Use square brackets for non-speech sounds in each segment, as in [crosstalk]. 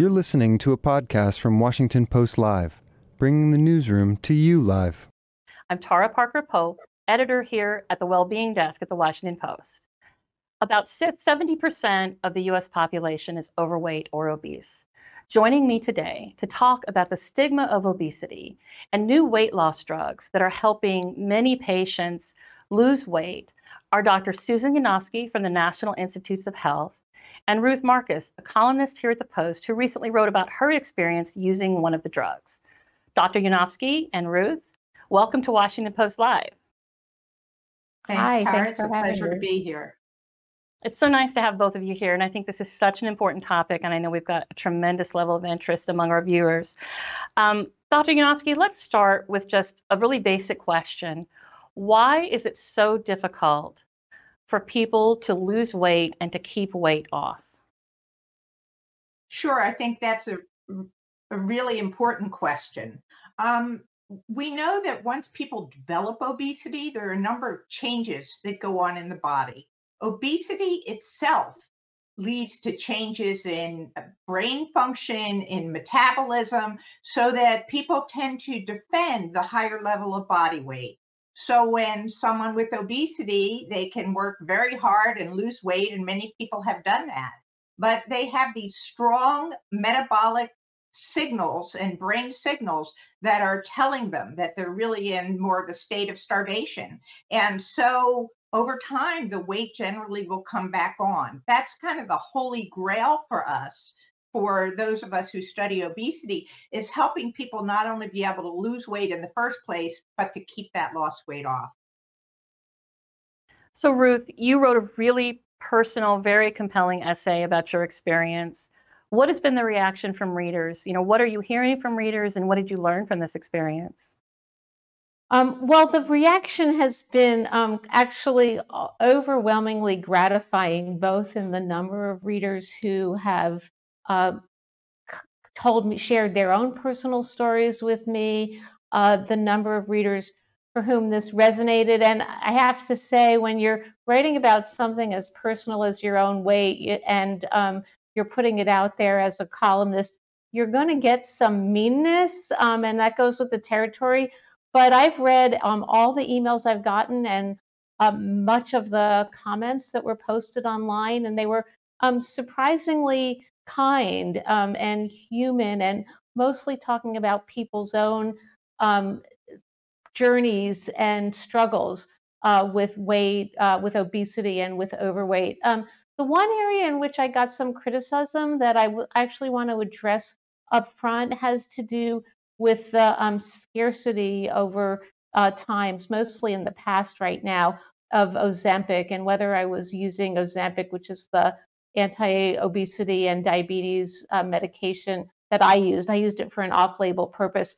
You're listening to a podcast from Washington Post Live, bringing the newsroom to you live. I'm Tara Parker Pope, editor here at the Wellbeing Desk at the Washington Post. About 70% of the US population is overweight or obese. Joining me today to talk about the stigma of obesity and new weight loss drugs that are helping many patients lose weight are Dr. Susan Yanovski from the National Institutes of Health and Ruth Marcus, a columnist here at the Post who recently wrote about her experience using one of the drugs. Dr. Yanovski and Ruth, welcome to Washington Post Live. Thanks, Hi, Tara. thanks it's for a having pleasure to be here. It's so nice to have both of you here, and I think this is such an important topic, and I know we've got a tremendous level of interest among our viewers. Um, Dr. Yanovski, let's start with just a really basic question. Why is it so difficult for people to lose weight and to keep weight off? Sure, I think that's a, a really important question. Um, we know that once people develop obesity, there are a number of changes that go on in the body. Obesity itself leads to changes in uh, brain function, in metabolism, so that people tend to defend the higher level of body weight. So when someone with obesity, they can work very hard and lose weight, and many people have done that but they have these strong metabolic signals and brain signals that are telling them that they're really in more of a state of starvation. And so over time, the weight generally will come back on. That's kind of the holy grail for us. For those of us who study obesity, is helping people not only be able to lose weight in the first place, but to keep that lost weight off. So, Ruth, you wrote a really personal, very compelling essay about your experience. What has been the reaction from readers? You know, what are you hearing from readers and what did you learn from this experience? Um, well, the reaction has been um, actually overwhelmingly gratifying, both in the number of readers who have uh, told me, shared their own personal stories with me, uh, the number of readers for whom this resonated. And I have to say, when you're writing about something as personal as your own weight and um, you're putting it out there as a columnist, you're going to get some meanness, um, and that goes with the territory but I've read um, all the emails I've gotten and um, much of the comments that were posted online, and they were um, surprisingly kind um, and human, and mostly talking about people's own um, journeys and struggles uh, with weight, uh, with obesity, and with overweight. Um, the one area in which I got some criticism that I w- actually want to address up front has to do with the um, scarcity over uh, times, mostly in the past right now, of Ozempic and whether I was using Ozempic, which is the anti obesity and diabetes uh, medication that I used. I used it for an off label purpose.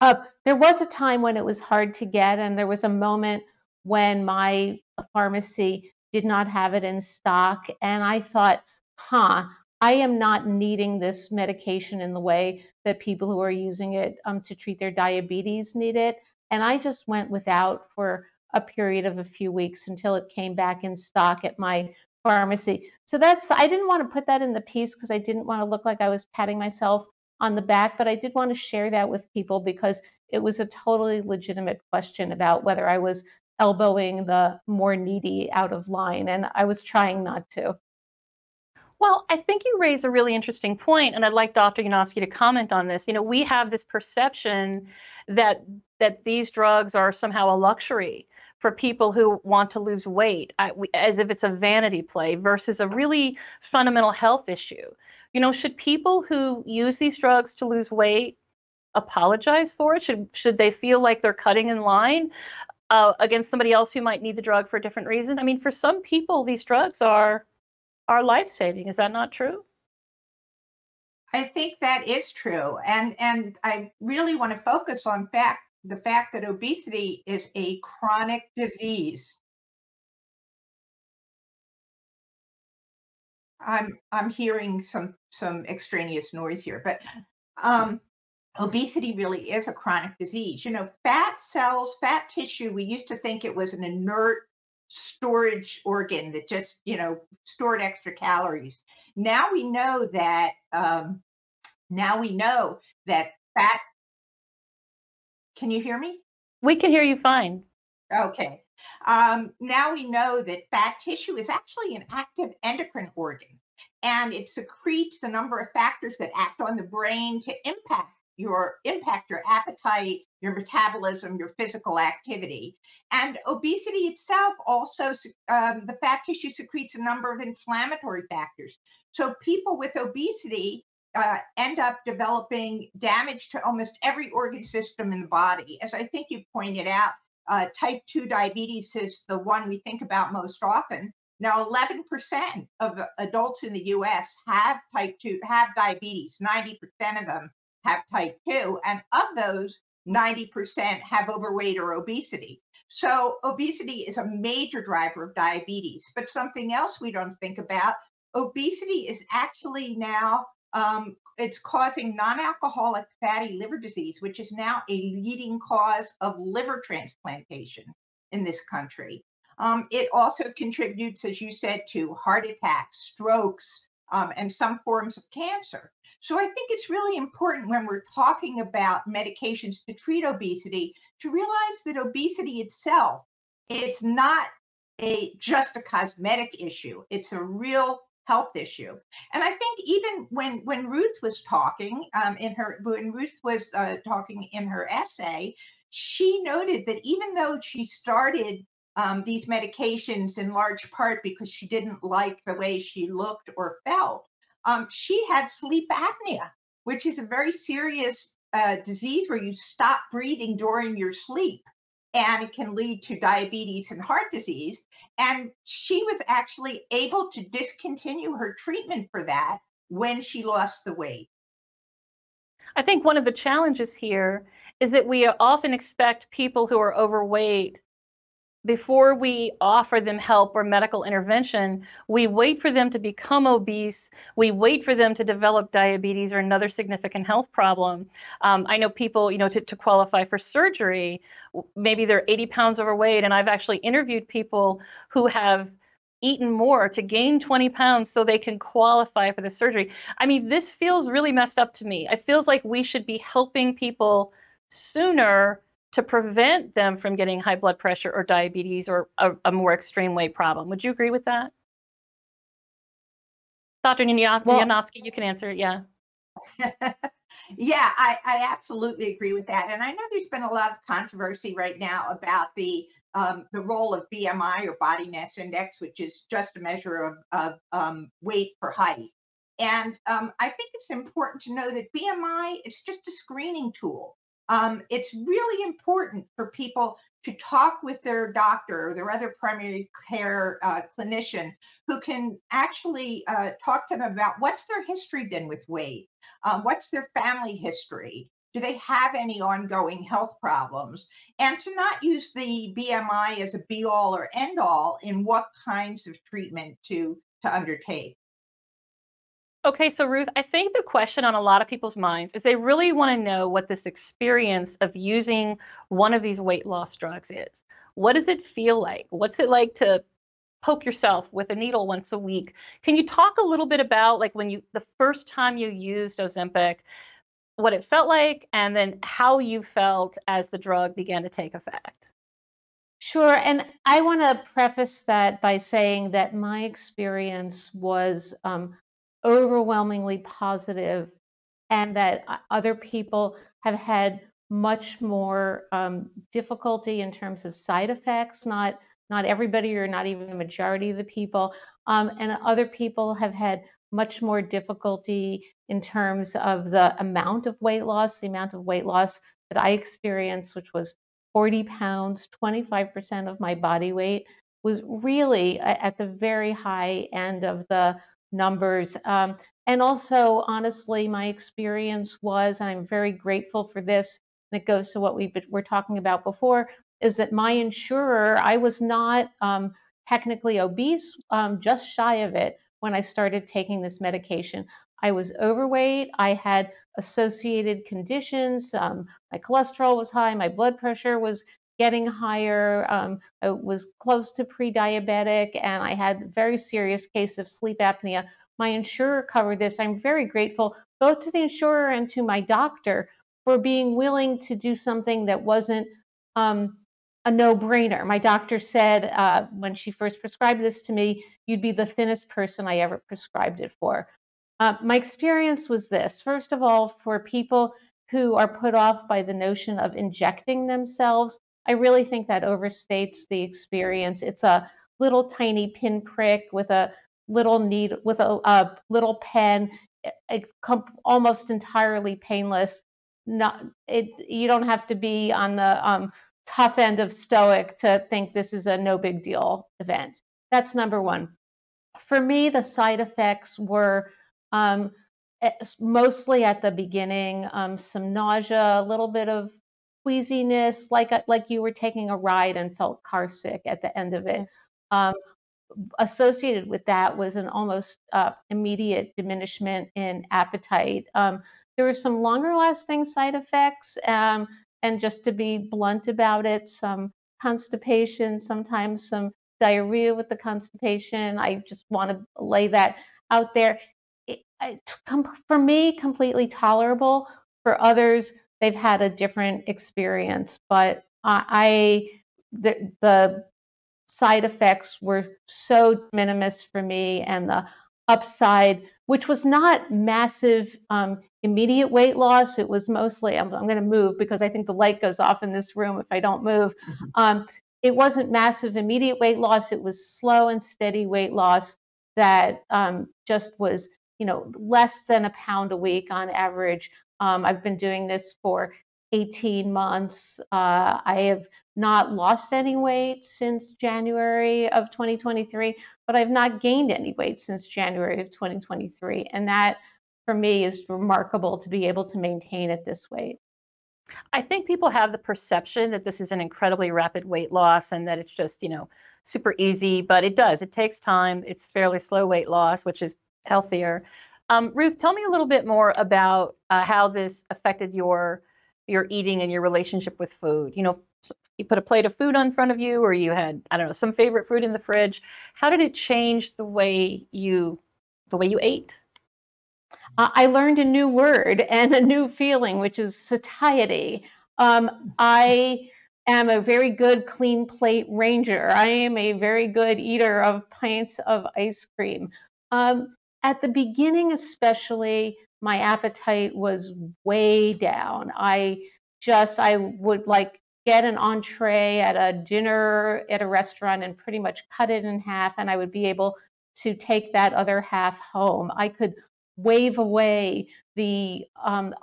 Uh, there was a time when it was hard to get, and there was a moment when my pharmacy did not have it in stock. And I thought, huh, I am not needing this medication in the way that people who are using it um, to treat their diabetes need it. And I just went without for a period of a few weeks until it came back in stock at my pharmacy. So that's, I didn't want to put that in the piece because I didn't want to look like I was patting myself on the back, but I did want to share that with people because it was a totally legitimate question about whether I was elbowing the more needy out of line. And I was trying not to. Well, I think you raise a really interesting point, and I'd like Dr. Yanovski to comment on this. You know, we have this perception that that these drugs are somehow a luxury for people who want to lose weight, I, as if it's a vanity play versus a really fundamental health issue. You know, should people who use these drugs to lose weight apologize for it? Should should they feel like they're cutting in line uh, against somebody else who might need the drug for a different reason? I mean, for some people, these drugs are are life saving. Is that not true? I think that is true. And and I really want to focus on fact the fact that obesity is a chronic disease. I'm I'm hearing some some extraneous noise here, but um, obesity really is a chronic disease. You know, fat cells, fat tissue, we used to think it was an inert storage organ that just, you know, stored extra calories. Now we know that um, Now we know that fat. Can you hear me? We can hear you fine. Okay. Um, now we know that fat tissue is actually an active endocrine organ and it secretes a number of factors that act on the brain to impact your impact your appetite, your metabolism, your physical activity. And obesity itself also, um, the fat tissue secretes a number of inflammatory factors. So people with obesity uh, end up developing damage to almost every organ system in the body. As I think you pointed out, uh, type 2 diabetes is the one we think about most often. Now, 11% of adults in the US have type 2, have diabetes. 90% of them have type 2. And of those, 90% have overweight or obesity. So, obesity is a major driver of diabetes. But something else we don't think about obesity is actually now um, it's causing non-alcoholic fatty liver disease, which is now a leading cause of liver transplantation in this country. Um, it also contributes, as you said, to heart attacks, strokes, um, and some forms of cancer. So I think it's really important when we're talking about medications to treat obesity to realize that obesity itself, it's not a just a cosmetic issue. It's a real health issue. And I think even when when Ruth was talking um, in her when Ruth was uh, talking in her essay, she noted that even though she started um, these medications in large part because she didn't like the way she looked or felt, um, she had sleep apnea, which is a very serious uh, disease where you stop breathing during your sleep and it can lead to diabetes and heart disease. And she was actually able to discontinue her treatment for that when she lost the weight. I think one of the challenges here is that we often expect people who are overweight before we offer them help or medical intervention, we wait for them to become obese. We wait for them to develop diabetes or another significant health problem. Um, I know people, you know, to, to qualify for surgery, maybe they're 80 pounds overweight. And I've actually interviewed people who have eaten more to gain 20 pounds so they can qualify for the surgery. I mean, this feels really messed up to me. It feels like we should be helping people sooner to prevent them from getting high blood pressure or diabetes or a, a more extreme weight problem. Would you agree with that? Dr. Yanovski, well, you can answer it. Yeah. [laughs] yeah, I, I absolutely agree with that. And I know there's been a lot of controversy right now about the um, the role of BMI or body mass index, which is just a measure of, of um, weight for height. And um, I think it's important to know that BMI is just a screening tool. Um, it's really important for people to talk with their doctor or their other primary care uh, clinician who can actually uh, talk to them about what's their history been with weight, um, what's their family history, do they have any ongoing health problems, and to not use the BMI as a be all or end all in what kinds of treatment to to undertake. Okay, so Ruth, I think the question on a lot of people's minds is they really want to know what this experience of using one of these weight loss drugs is. What does it feel like? What's it like to poke yourself with a needle once a week? Can you talk a little bit about like when you the first time you used Ozempic, what it felt like and then how you felt as the drug began to take effect? Sure. And I want to preface that by saying that my experience was um, overwhelmingly positive and that other people have had much more um, difficulty in terms of side effects not not everybody or not even the majority of the people um, and other people have had much more difficulty in terms of the amount of weight loss the amount of weight loss that i experienced which was 40 pounds 25% of my body weight was really at the very high end of the numbers. Um, and also, honestly, my experience was, and I'm very grateful for this, and it goes to what we were talking about before, is that my insurer, I was not um, technically obese, um, just shy of it when I started taking this medication. I was overweight. I had associated conditions. Um, my cholesterol was high. My blood pressure was getting higher. Um, I was close to pre-diabetic, and I had a very serious case of sleep apnea. My insurer covered this. I'm very grateful both to the insurer and to my doctor for being willing to do something that wasn't um, a no-brainer. My doctor said uh, when she first prescribed this to me, you'd be the thinnest person I ever prescribed it for. Uh, my experience was this: first of all, for people who are put off by the notion of injecting themselves, I really think that overstates the experience. It's a little tiny pinprick with a little needle with a, a little pen. It's almost entirely painless. Not it. You don't have to be on the um, tough end of stoic to think this is a no big deal event. That's number one. For me, the side effects were um, mostly at the beginning, um, some nausea, a little bit of queasiness, like like you were taking a ride and felt car sick at the end of it. Um, associated with that was an almost uh, immediate diminishment in appetite. Um, there were some longer lasting side effects, um, and just to be blunt about it, some constipation, sometimes some diarrhea with the constipation. I just want to lay that out there. It, it, for me, completely tolerable. For others, they've had a different experience. But I, the, the side effects were so minimus for me, and the upside, which was not massive um, immediate weight loss. It was mostly, I'm, I'm going to move because I think the light goes off in this room if I don't move. Mm-hmm. Um, it wasn't massive immediate weight loss. It was slow and steady weight loss that um, just was, you know, less than a pound a week on average. Um, I've been doing this for 18 months. Uh, I have not lost any weight since January of 2023, but I've not gained any weight since January of 2023. And that for me is remarkable to be able to maintain at this weight. I think people have the perception that this is an incredibly rapid weight loss and that it's just, you know, super easy, but it does. It takes time. It's fairly slow weight loss, which is healthier. Um, Ruth, tell me a little bit more about uh, how this affected your your eating and your relationship with food. You know, you put a plate of food on front of you, or you had I don't know some favorite food in the fridge. How did it change the way you the way you ate? uh, I learned a new word and a new feeling, which is satiety. Um, I am a very good clean plate ranger. I am a very good eater of pints of ice cream. Um, at the beginning, especially, my appetite was way down. I just, I would like get an entree at a dinner at a restaurant and pretty much cut it in half, and I would be able to take that other half home. I could wave away the um,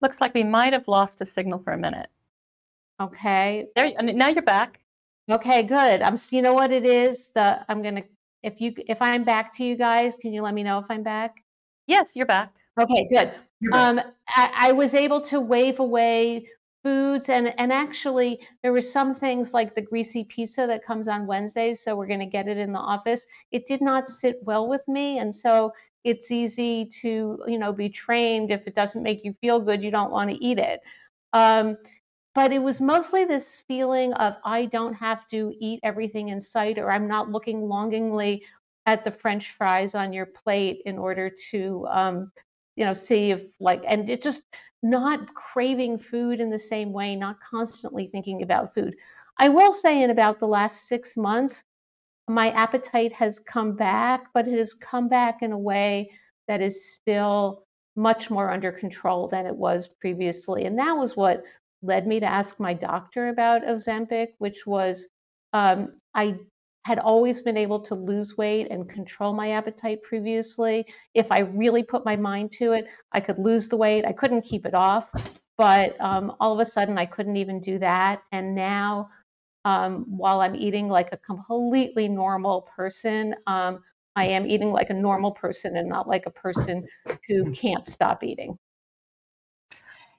Looks like we might have lost a signal for a minute. Okay. There. Now you're back. Okay. Good. I'm. You know what it is? The I'm gonna. If you if I'm back to you guys, can you let me know if I'm back? Yes, you're back. Okay. Good. Um, I, I was able to wave away foods and and actually there were some things like the greasy pizza that comes on Wednesdays so we're going to get it in the office it did not sit well with me and so it's easy to you know be trained if it doesn't make you feel good you don't want to eat it um, but it was mostly this feeling of I don't have to eat everything in sight or I'm not looking longingly at the french fries on your plate in order to um, you know see if like and it just not craving food in the same way, not constantly thinking about food. I will say, in about the last six months, my appetite has come back, but it has come back in a way that is still much more under control than it was previously. And that was what led me to ask my doctor about Ozempic, which was um, I had always been able to lose weight and control my appetite previously. If I really put my mind to it, I could lose the weight. I couldn't keep it off, but um, all of a sudden I couldn't even do that. And now, um, while I'm eating like a completely normal person, um, I am eating like a normal person and not like a person who can't stop eating.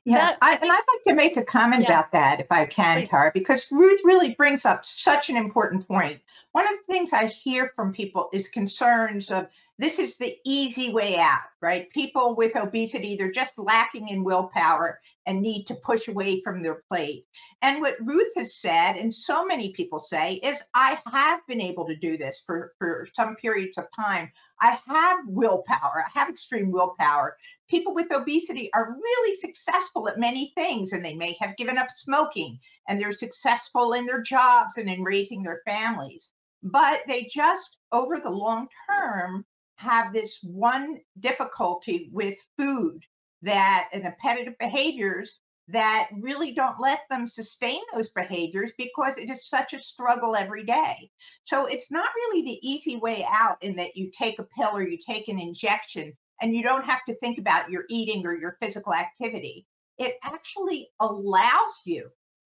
Yeah, that, I, think, and I'd like to make a comment yeah. about that if I can, Please. Tara, because Ruth really brings up such an important point. One of the things I hear from people is concerns of this is the easy way out, right? People with obesity, they're just lacking in willpower and need to push away from their plate. And what Ruth has said, and so many people say, is I have been able to do this for, for some periods of time. I have willpower, I have extreme willpower. People with obesity are really successful at many things, and they may have given up smoking, and they're successful in their jobs and in raising their families. But they just, over the long term, have this one difficulty with food that and repetitive behaviors that really don't let them sustain those behaviors because it is such a struggle every day. So it's not really the easy way out in that you take a pill or you take an injection and you don't have to think about your eating or your physical activity. It actually allows you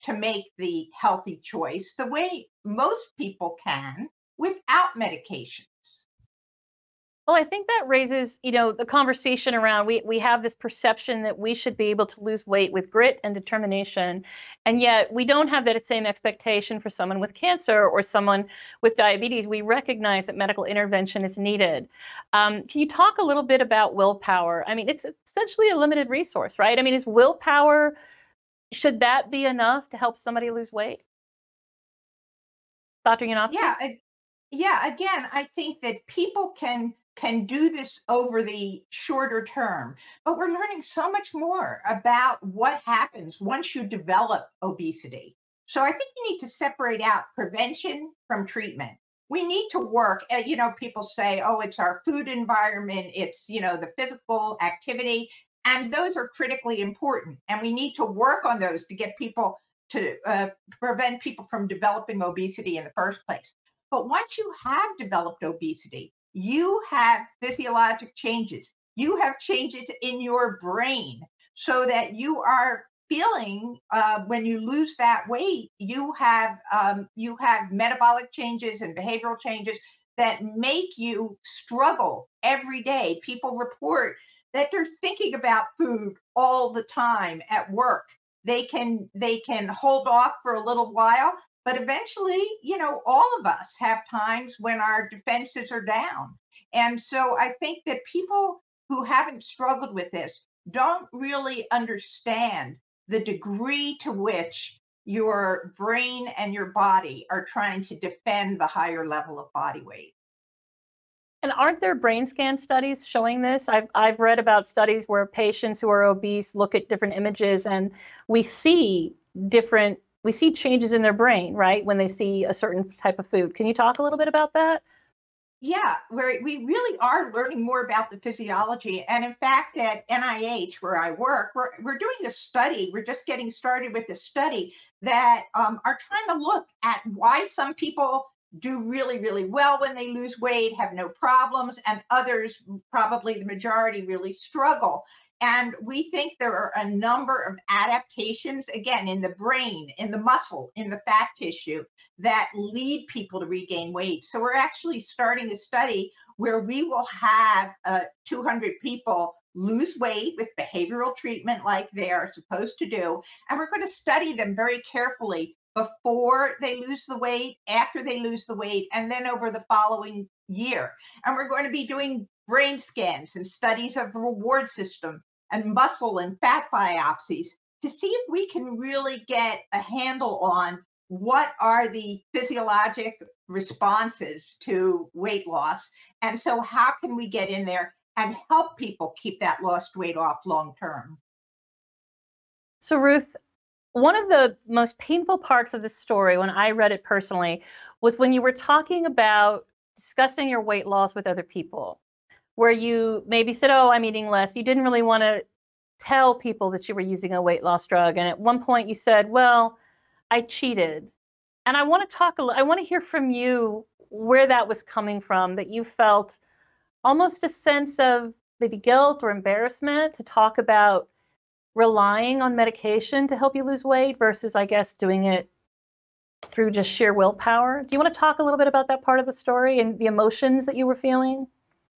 to make the healthy choice the way most people can without medication. Well, I think that raises, you know, the conversation around we we have this perception that we should be able to lose weight with grit and determination, and yet we don't have that same expectation for someone with cancer or someone with diabetes. We recognize that medical intervention is needed. Um, can you talk a little bit about willpower? I mean, it's essentially a limited resource, right? I mean, is willpower should that be enough to help somebody lose weight? Dr. Yanovski? Yeah, yeah. Again, I think that people can can do this over the shorter term. But we're learning so much more about what happens once you develop obesity. So I think you need to separate out prevention from treatment. We need to work, eh, you know, people say, oh, it's our food environment, it's, you know, the physical activity, and those are critically important. And we need to work on those to get people to uh, prevent people from developing obesity in the first place. But once you have developed obesity, you have physiologic changes. You have changes in your brain so that you are feeling uh, when you lose that weight, you have um, you have metabolic changes and behavioral changes that make you struggle every day. People report that they're thinking about food all the time at work. They can they can hold off for a little while, but eventually, you know, all of us have times when our defenses are down. And so I think that people who haven't struggled with this don't really understand the degree to which your brain and your body are trying to defend the higher level of body weight. And aren't there brain scan studies showing this? I've, I've read about studies where patients who are obese look at different images and we see different we see changes in their brain, right, when they see a certain type of food. Can you talk a little bit about that? Yeah, where we really are learning more about the physiology. And in fact, at NIH, where I work, we're, we're doing a study. We're just getting started with a study that um, are trying to look at why some people do really, really well when they lose weight, have no problems, and others, probably the majority, really struggle. And we think there are a number of adaptations, again, in the brain, in the muscle, in the fat tissue, that lead people to regain weight. So we're actually starting a study where we will have uh, 200 people lose weight with behavioral treatment like they are supposed to do. And we're going to study them very carefully before they lose the weight, after they lose the weight, and then over the following year. And we're going to be doing brain scans and studies of the reward system and muscle and fat biopsies to see if we can really get a handle on what are the physiologic responses to weight loss. And so, how can we get in there and help people keep that lost weight off long term? So, Ruth, one of the most painful parts of the story when I read it personally was when you were talking about discussing your weight loss with other people where you maybe said, Oh, I'm eating less. You didn't really want to tell people that you were using a weight loss drug. And at one point you said, Well, I cheated. And I want to talk, a I want to hear from you where that was coming from, that you felt almost a sense of maybe guilt or embarrassment to talk about relying on medication to help you lose weight versus, I guess, doing it through just sheer willpower. Do you want to talk a little bit about that part of the story and the emotions that you were feeling?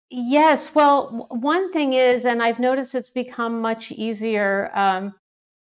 Yes, well, one thing is, and I've noticed it's become much easier um,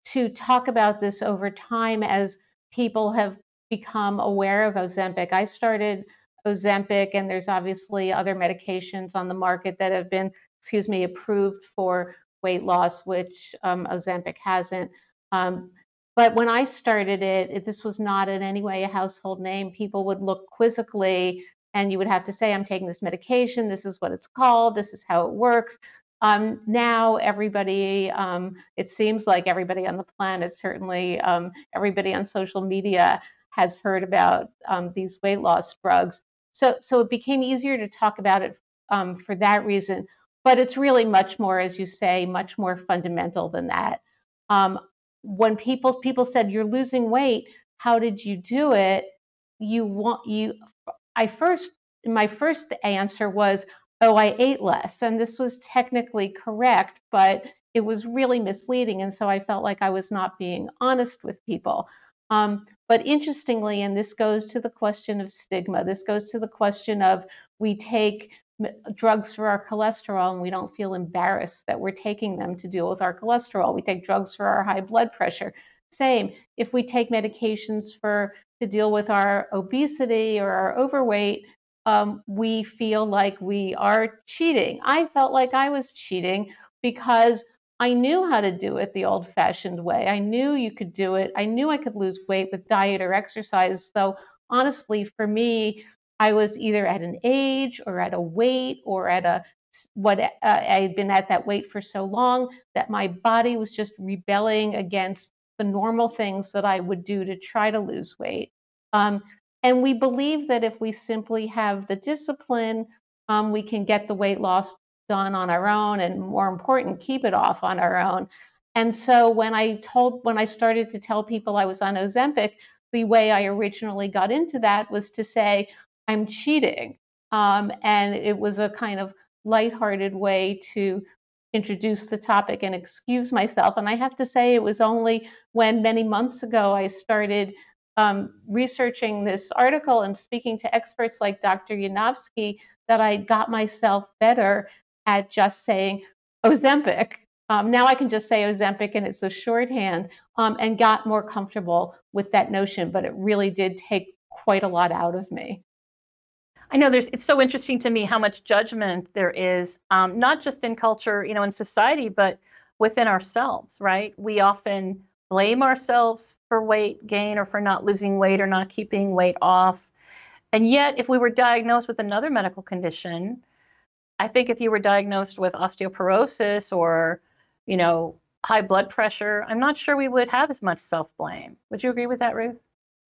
to talk about this over time as people have become aware of Ozempic. I started Ozempic, and there's obviously other medications on the market that have been, excuse me, approved for weight loss, which um, Ozempic hasn't. Um, but when I started it, it, this was not in any way a household name. People would look quizzically, and you would have to say, I'm taking this medication. This is what it's called. This is how it works. Um, now, everybody, um, it seems like everybody on the planet, certainly um, everybody on social media, has heard about um, these weight loss drugs. So, so it became easier to talk about it um, for that reason. But it's really much more, as you say, much more fundamental than that. Um, when people people said you're losing weight, how did you do it? You want you. I first my first answer was, oh, I ate less, and this was technically correct, but it was really misleading, and so I felt like I was not being honest with people. Um, but interestingly, and this goes to the question of stigma, this goes to the question of we take drugs for our cholesterol and we don't feel embarrassed that we're taking them to deal with our cholesterol. We take drugs for our high blood pressure. Same, if we take medications for to deal with our obesity or our overweight, um, we feel like we are cheating. I felt like I was cheating because I knew how to do it the old fashioned way. I knew you could do it. I knew I could lose weight with diet or exercise. So, honestly, for me, I was either at an age or at a weight or at a what uh, I had been at that weight for so long that my body was just rebelling against the normal things that I would do to try to lose weight. Um, and we believe that if we simply have the discipline, um, we can get the weight loss done on our own, and more important, keep it off on our own. And so when I told, when I started to tell people I was on Ozempic, the way I originally got into that was to say, I'm cheating. Um, and it was a kind of lighthearted way to introduce the topic and excuse myself. And I have to say, it was only when many months ago I started um, researching this article and speaking to experts like Dr. Yanovski that I got myself better at just saying Ozempic. Um, now I can just say Ozempic and it's a shorthand um, and got more comfortable with that notion, but it really did take quite a lot out of me. I know there's it's so interesting to me how much judgment there is, um, not just in culture, you know, in society, but within ourselves, right? We often blame ourselves for weight gain or for not losing weight or not keeping weight off. And yet, if we were diagnosed with another medical condition, I think if you were diagnosed with osteoporosis or, you know, high blood pressure, I'm not sure we would have as much self blame. Would you agree with that, Ruth?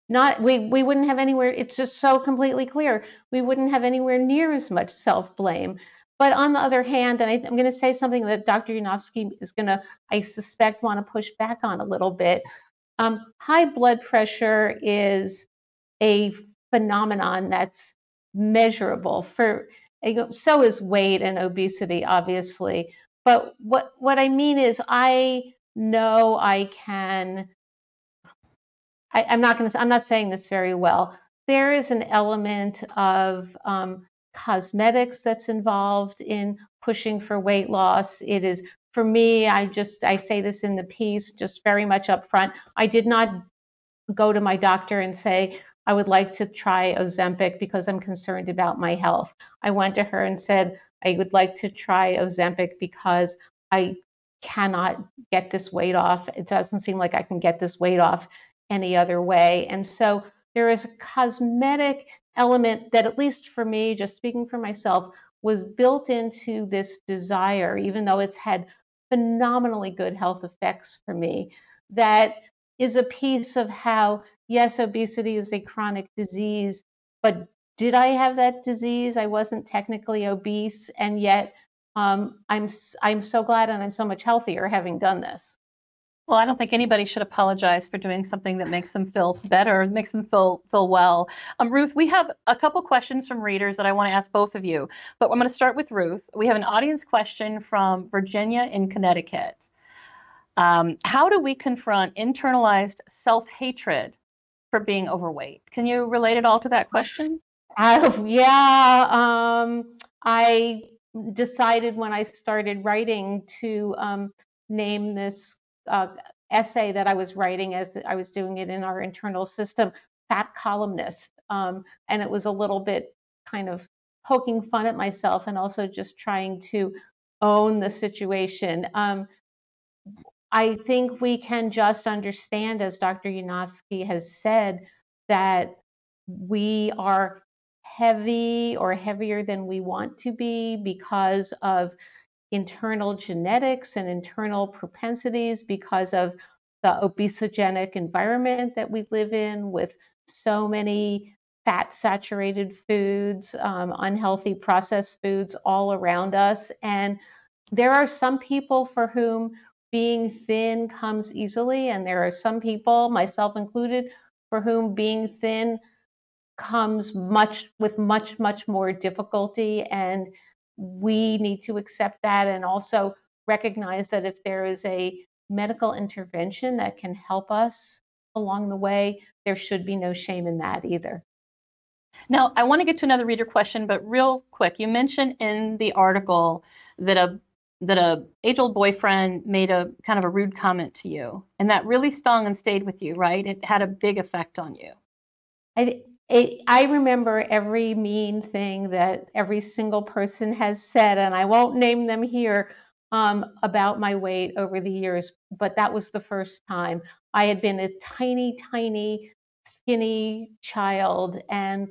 Not we we wouldn't have anywhere it's just so completely clear. We wouldn't have anywhere near as much self-blame. But on the other hand and I, am going to say something that dr yanovski is going to i suspect want to push back on a little bit. Um, high blood pressure is a phenomenon that's measurable for so is weight and obesity obviously. But what what i mean is i know i can I, am not going to. I'm not saying this very well. There is an element of um, cosmetics that's involved in pushing for weight loss. It is for me. I just I say this in the piece, just very much up front. I did not go to my doctor and say I would like to try Ozempic because I'm concerned about my health. I went to her and said I would like to try Ozempic because I cannot get this weight off. It doesn't seem like I can get this weight off any other way. And so there is a cosmetic element that, at least for me, just speaking for myself, was built into this desire, even though it's had phenomenally good health effects for me, that is a piece of how, yes, obesity is a chronic disease, but did I have that disease? I wasn't technically obese, and yet um, I'm I'm so glad and I'm so much healthier having done this. Well, I don't think anybody should apologize for doing something that makes them feel better, makes them feel feel well. Um, Ruth, we have a couple questions from readers that I want to ask both of you, but I'm going to start with Ruth. We have an audience question from Virginia in Connecticut. Um, how do we confront internalized self-hatred for being overweight? Can you relate it all to that question? [laughs] Uh, yeah, um, I decided when I started writing to um, name this uh, essay that I was writing as I was doing it in our internal system, fat columnist. Um, and it was a little bit kind of poking fun at myself and also just trying to own the situation. Um, I think we can just understand, as Dr. Yanovski has said, that we are heavy or heavier than we want to be because of internal genetics and internal propensities, because of the obesogenic environment that we live in with so many fat saturated foods, um, unhealthy processed foods all around us. And there are some people for whom being thin comes easily, and there are some people, myself included, for whom being thin comes much with much much more difficulty and we need to accept that and also recognize that if there is a medical intervention that can help us along the way there should be no shame in that either. Now i want to get to another reader question but real quick you mentioned in the article that a that a age old boyfriend made a kind of a rude comment to you and that really stung and stayed with you right? It had a big effect on you. I, it, I remember every mean thing that every single person has said and i won't name them here um, about my weight over the years but that was the first time i had been a tiny tiny skinny child and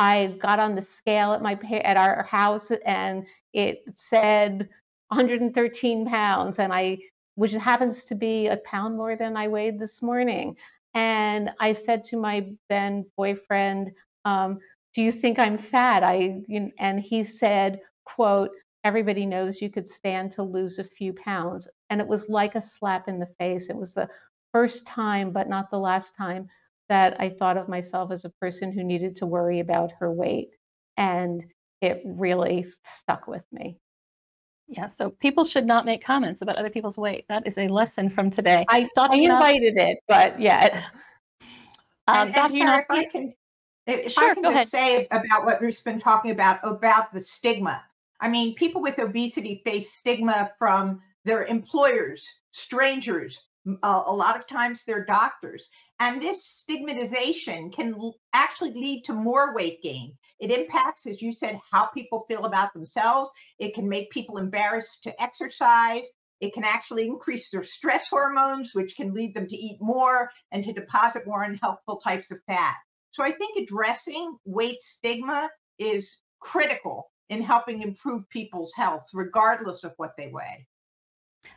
i got on the scale at my at our house and it said 113 pounds, and I, which happens to be a pound more than I weighed this morning. And I said to my then boyfriend, um, "Do you think I'm fat?" I, and he said, "quote Everybody knows you could stand to lose a few pounds." And it was like a slap in the face. It was the first time, but not the last time, that I thought of myself as a person who needed to worry about her weight. And it really stuck with me. Yeah, so people should not make comments about other people's weight. That is a lesson from today. I, thought I invited it, but yeah. Um, and, Dr. And if I can, if sure, I can just ahead. say about what Ruth's been talking about, about the stigma. I mean, people with obesity face stigma from their employers, strangers, uh, a lot of times their doctors. And this stigmatization can actually lead to more weight gain. It impacts, as you said, how people feel about themselves. It can make people embarrassed to exercise. It can actually increase their stress hormones, which can lead them to eat more and to deposit more unhealthful types of fat. So I think addressing weight stigma is critical in helping improve people's health, regardless of what they weigh.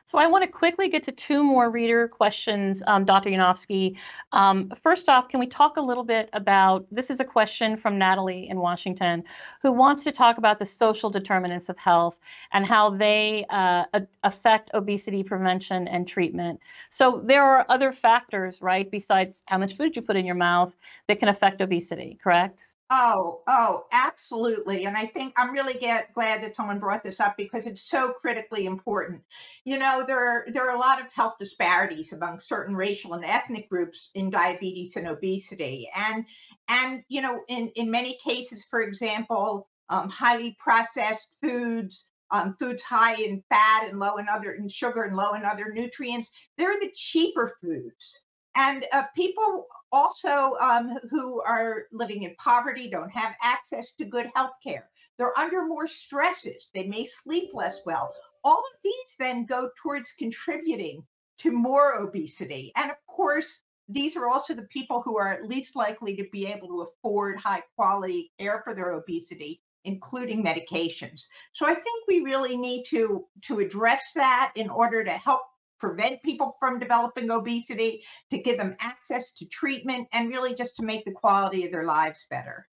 So I want to quickly get to two more reader questions, um, Dr. Yanovski. Um, first off, can we talk a little bit about, this is a question from Natalie in Washington, who wants to talk about the social determinants of health and how they uh, affect obesity prevention and treatment. So there are other factors, right, besides how much food you put in your mouth that can affect obesity, correct? Oh, oh, absolutely. And I think I'm really get, glad that someone brought this up because it's so critically important. You know, there are, there are a lot of health disparities among certain racial and ethnic groups in diabetes and obesity. And, and you know, in, in many cases, for example, um, highly processed foods, um, foods high in fat and low in other in sugar and low in other nutrients, they're the cheaper foods. And uh, people also um, who are living in poverty don't have access to good health care. They're under more stresses. They may sleep less well. All of these then go towards contributing to more obesity. And of course, these are also the people who are least likely to be able to afford high quality care for their obesity including medications. So I think we really need to to address that in order to help prevent people from developing obesity, to give them access to treatment, and really just to make the quality of their lives better.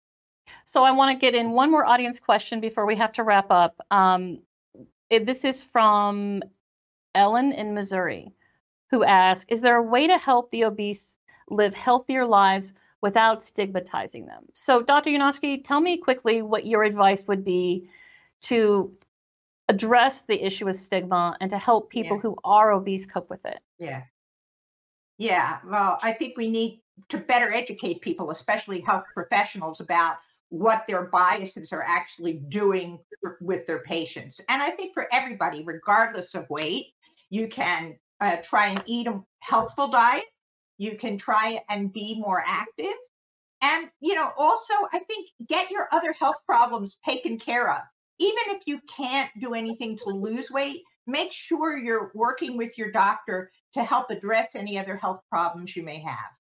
So I want to get in one more audience question before we have to wrap up. Um, this is from Ellen in Missouri, who asks, is there a way to help the obese live healthier lives without stigmatizing them? So Dr. Yanovski, tell me quickly what your advice would be to address the issue of stigma and to help people yeah. who are obese cope with it. Yeah. Yeah. Well, I think we need to better educate people, especially health professionals, about what their biases are actually doing with their patients. And I think for everybody, regardless of weight, you can uh, try and eat a healthful diet. You can try and be more active. And, you know, also, I think get your other health problems taken care of even if you can't do anything to lose weight, make sure you're working with your doctor to help address any other health problems you may have.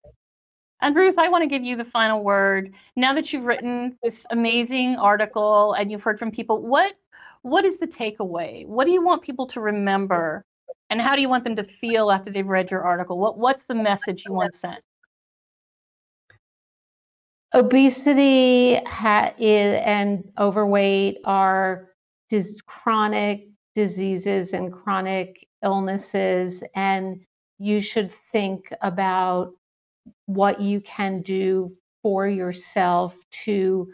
And Ruth, I want to give you the final word. Now that you've written this amazing article and you've heard from people, what what is the takeaway? What do you want people to remember? And how do you want them to feel after they've read your article? What what's the message you want sent? Obesity ha- is, and overweight are dis- chronic diseases and chronic illnesses, and you should think about what you can do for yourself to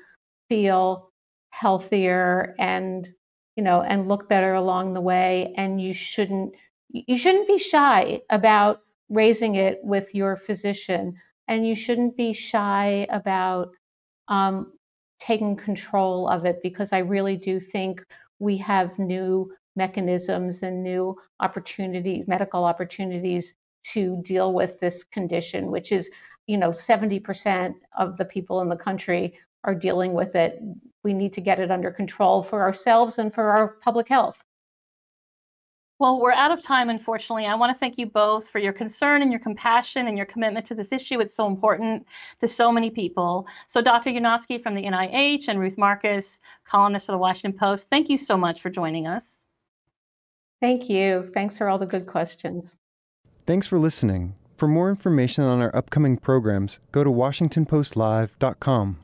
feel healthier and you know and look better along the way and you shouldn't you shouldn't be shy about raising it with your physician and you shouldn't be shy about um, taking control of it because i really do think we have new mechanisms and new opportunities medical opportunities to deal with this condition, which is, you know, 70% of the people in the country are dealing with it. We need to get it under control for ourselves and for our public health. Well, we're out of time, unfortunately. I want to thank you both for your concern and your compassion and your commitment to this issue. It's so important to so many people. So, Dr. Yanovski from the NIH and Ruth Marcus, columnist for the Washington Post, thank you so much for joining us. Thank you. Thanks for all the good questions. Thanks for listening. For more information on our upcoming programs, go to WashingtonPostLive.com.